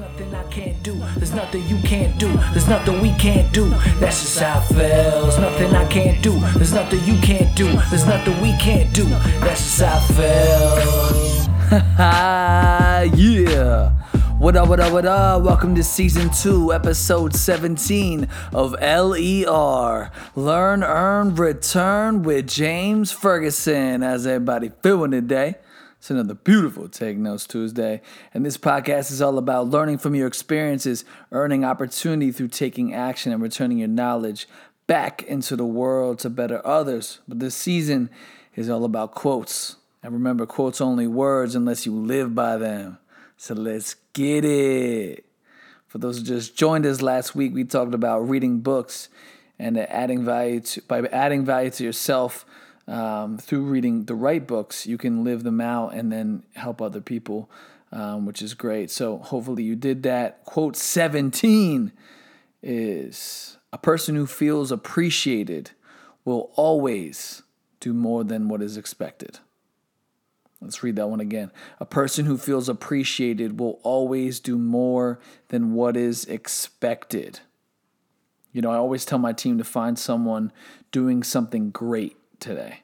Nothing I can't do. There's nothing you can't do. There's nothing we can't do. That's just how it feels. Nothing I can't do. There's nothing you can't do. There's nothing we can't do. That's just how it feels. yeah. What up, what up, what up? Welcome to season two, episode 17 of LER Learn, Earn, Return with James Ferguson. How's everybody feeling today? It's another beautiful Take Notes Tuesday. And this podcast is all about learning from your experiences, earning opportunity through taking action, and returning your knowledge back into the world to better others. But this season is all about quotes. And remember, quotes only words unless you live by them. So let's get it. For those who just joined us last week, we talked about reading books and adding value to, by adding value to yourself um, through reading the right books, you can live them out and then help other people, um, which is great. So hopefully you did that. Quote 17 is a person who feels appreciated will always do more than what is expected. Let's read that one again. A person who feels appreciated will always do more than what is expected. You know, I always tell my team to find someone doing something great today.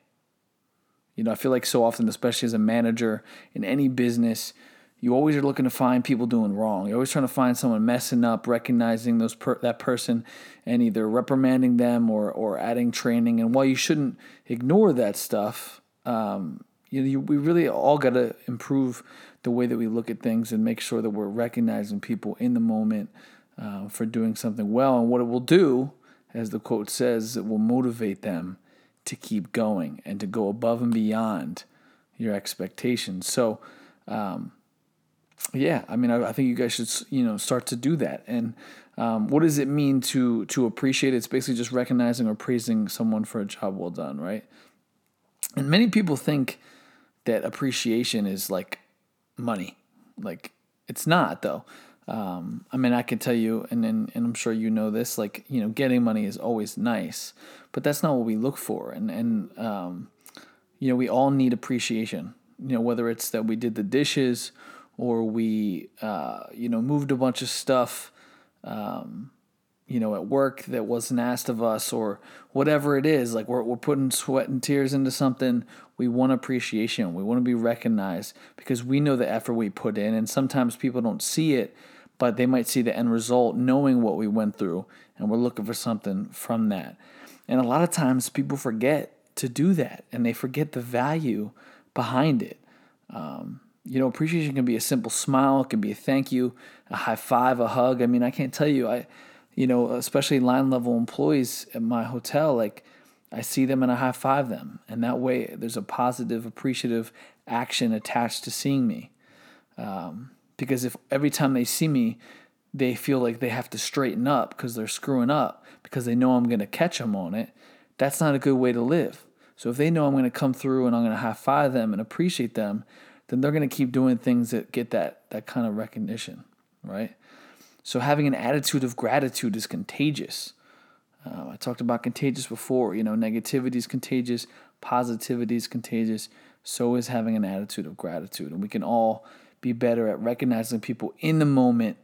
You know, I feel like so often, especially as a manager in any business, you always are looking to find people doing wrong. You're always trying to find someone messing up, recognizing those per, that person, and either reprimanding them or or adding training. And while you shouldn't ignore that stuff, um, you know, you, we really all got to improve the way that we look at things and make sure that we're recognizing people in the moment uh, for doing something well. And what it will do, as the quote says, it will motivate them to keep going and to go above and beyond your expectations. So, um, yeah, I mean, I, I, think you guys should, you know, start to do that. And um, what does it mean to to appreciate? It's basically just recognizing or praising someone for a job well done, right? And many people think that appreciation is like money. Like it's not though. Um, I mean, I can tell you, and, and and I'm sure you know this. Like, you know, getting money is always nice, but that's not what we look for. And and um, you know, we all need appreciation. You know, whether it's that we did the dishes, or we, uh, you know, moved a bunch of stuff, um, you know, at work that wasn't asked of us, or whatever it is. Like we're we're putting sweat and tears into something. We want appreciation. We want to be recognized because we know the effort we put in, and sometimes people don't see it but they might see the end result knowing what we went through and we're looking for something from that. And a lot of times people forget to do that and they forget the value behind it. Um, you know, appreciation can be a simple smile, it can be a thank you, a high five, a hug. I mean, I can't tell you, I, you know, especially line level employees at my hotel, like I see them and I high five them. And that way there's a positive, appreciative action attached to seeing me. Um, because if every time they see me, they feel like they have to straighten up because they're screwing up because they know I'm going to catch them on it, that's not a good way to live. So if they know I'm going to come through and I'm going to high five them and appreciate them, then they're going to keep doing things that get that that kind of recognition, right? So having an attitude of gratitude is contagious. Uh, I talked about contagious before. You know, negativity is contagious, positivity is contagious. So is having an attitude of gratitude, and we can all be better at recognizing people in the moment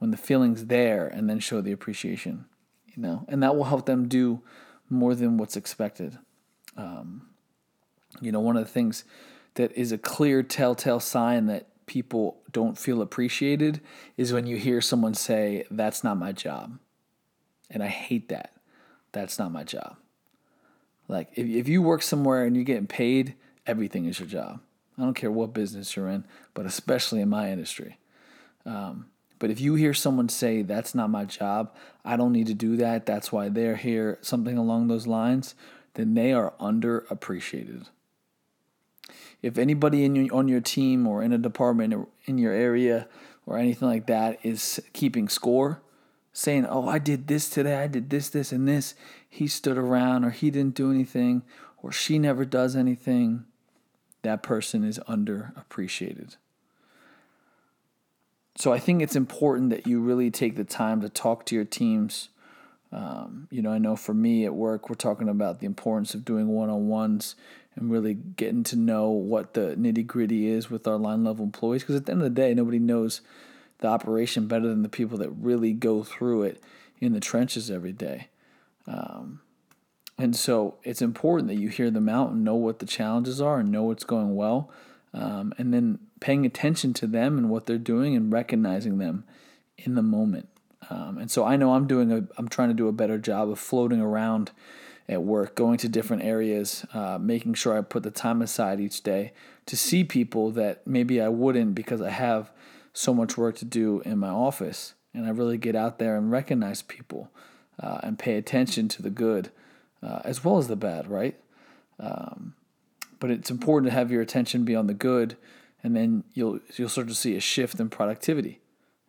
when the feeling's there and then show the appreciation, you know, and that will help them do more than what's expected. Um, you know, one of the things that is a clear telltale sign that people don't feel appreciated is when you hear someone say, That's not my job. And I hate that. That's not my job. Like, if, if you work somewhere and you're getting paid, everything is your job. I don't care what business you're in, but especially in my industry. Um, but if you hear someone say, that's not my job, I don't need to do that, that's why they're here, something along those lines, then they are underappreciated. If anybody in your, on your team or in a department or in your area or anything like that is keeping score, saying, oh, I did this today, I did this, this, and this, he stood around or he didn't do anything or she never does anything, that person is underappreciated. So I think it's important that you really take the time to talk to your teams. Um, you know, I know for me at work, we're talking about the importance of doing one on ones and really getting to know what the nitty gritty is with our line level employees. Because at the end of the day, nobody knows the operation better than the people that really go through it in the trenches every day. Um, and so it's important that you hear them out and know what the challenges are and know what's going well. Um, and then paying attention to them and what they're doing and recognizing them in the moment. Um, and so I know I'm doing a, I'm trying to do a better job of floating around at work, going to different areas, uh, making sure I put the time aside each day to see people that maybe I wouldn't because I have so much work to do in my office. And I really get out there and recognize people uh, and pay attention to the good uh, as well as the bad, right? Um, but it's important to have your attention be on the good, and then you'll you'll start to see a shift in productivity.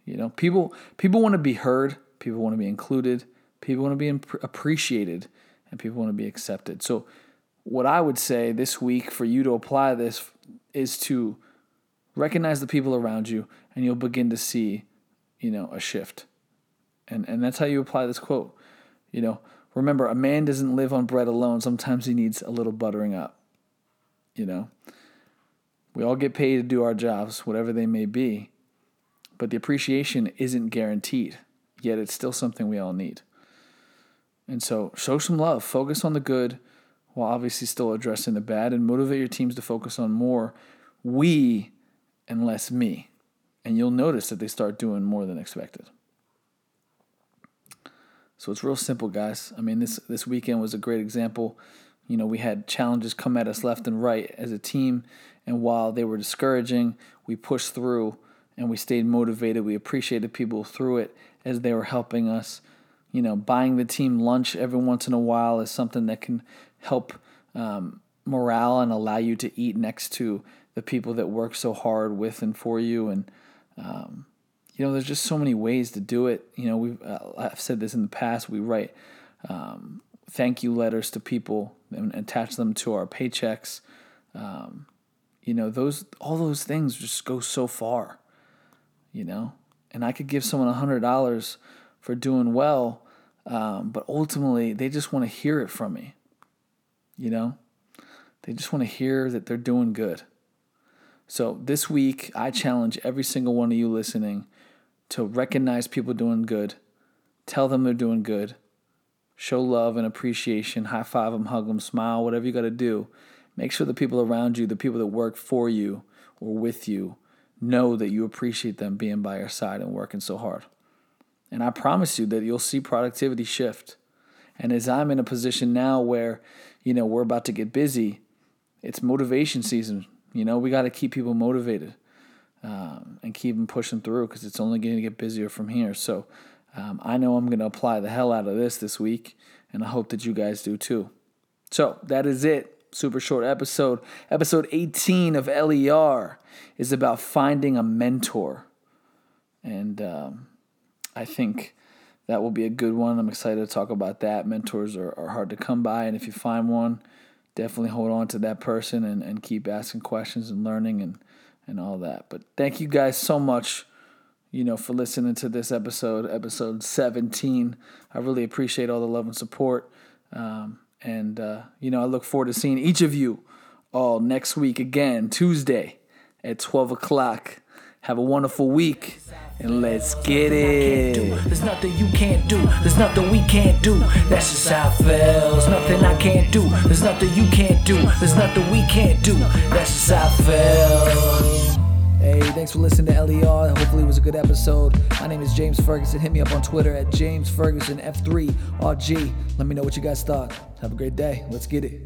You know, people people want to be heard, people want to be included, people want to be imp- appreciated, and people want to be accepted. So, what I would say this week for you to apply this is to recognize the people around you, and you'll begin to see, you know, a shift. And and that's how you apply this quote. You know, remember, a man doesn't live on bread alone. Sometimes he needs a little buttering up. You know, we all get paid to do our jobs, whatever they may be, but the appreciation isn't guaranteed. Yet it's still something we all need. And so, show some love, focus on the good while obviously still addressing the bad, and motivate your teams to focus on more we and less me. And you'll notice that they start doing more than expected. So it's real simple, guys. I mean, this this weekend was a great example. You know, we had challenges come at us left and right as a team, and while they were discouraging, we pushed through and we stayed motivated. We appreciated people through it as they were helping us. You know, buying the team lunch every once in a while is something that can help um, morale and allow you to eat next to the people that work so hard with and for you. And um, you know, there's just so many ways to do it. You know, we've uh, I've said this in the past. We write um, thank you letters to people and attach them to our paychecks. Um, you know, those all those things just go so far. You know, and I could give someone a hundred dollars for doing well, um, but ultimately they just want to hear it from me. You know, they just want to hear that they're doing good. So this week, I challenge every single one of you listening to recognize people doing good, tell them they're doing good, show love and appreciation, high five them, hug them, smile, whatever you got to do. Make sure the people around you, the people that work for you or with you, know that you appreciate them being by your side and working so hard. And I promise you that you'll see productivity shift. And as I'm in a position now where, you know, we're about to get busy, it's motivation season. You know, we got to keep people motivated um, and keep them pushing through because it's only going to get busier from here. So um, I know I'm going to apply the hell out of this this week, and I hope that you guys do too. So that is it. Super short episode. Episode 18 of LER is about finding a mentor. And um, I think that will be a good one. I'm excited to talk about that. Mentors are, are hard to come by, and if you find one, definitely hold on to that person and, and keep asking questions and learning and and all that. But thank you guys so much, you know, for listening to this episode, episode 17. I really appreciate all the love and support. Um, and, uh, you know, I look forward to seeing each of you all next week again, Tuesday at 12 o'clock. Have a wonderful week and let's get it. There's nothing you can't do. There's nothing we can't do. That's just how it feels. Nothing I can't do. There's nothing you can't do. There's nothing we can't do. That's just how it feels. Hey, thanks for listening to LER. Hopefully, it was a good episode. My name is James Ferguson. Hit me up on Twitter at James Ferguson F3RG. Let me know what you guys thought. Have a great day. Let's get it.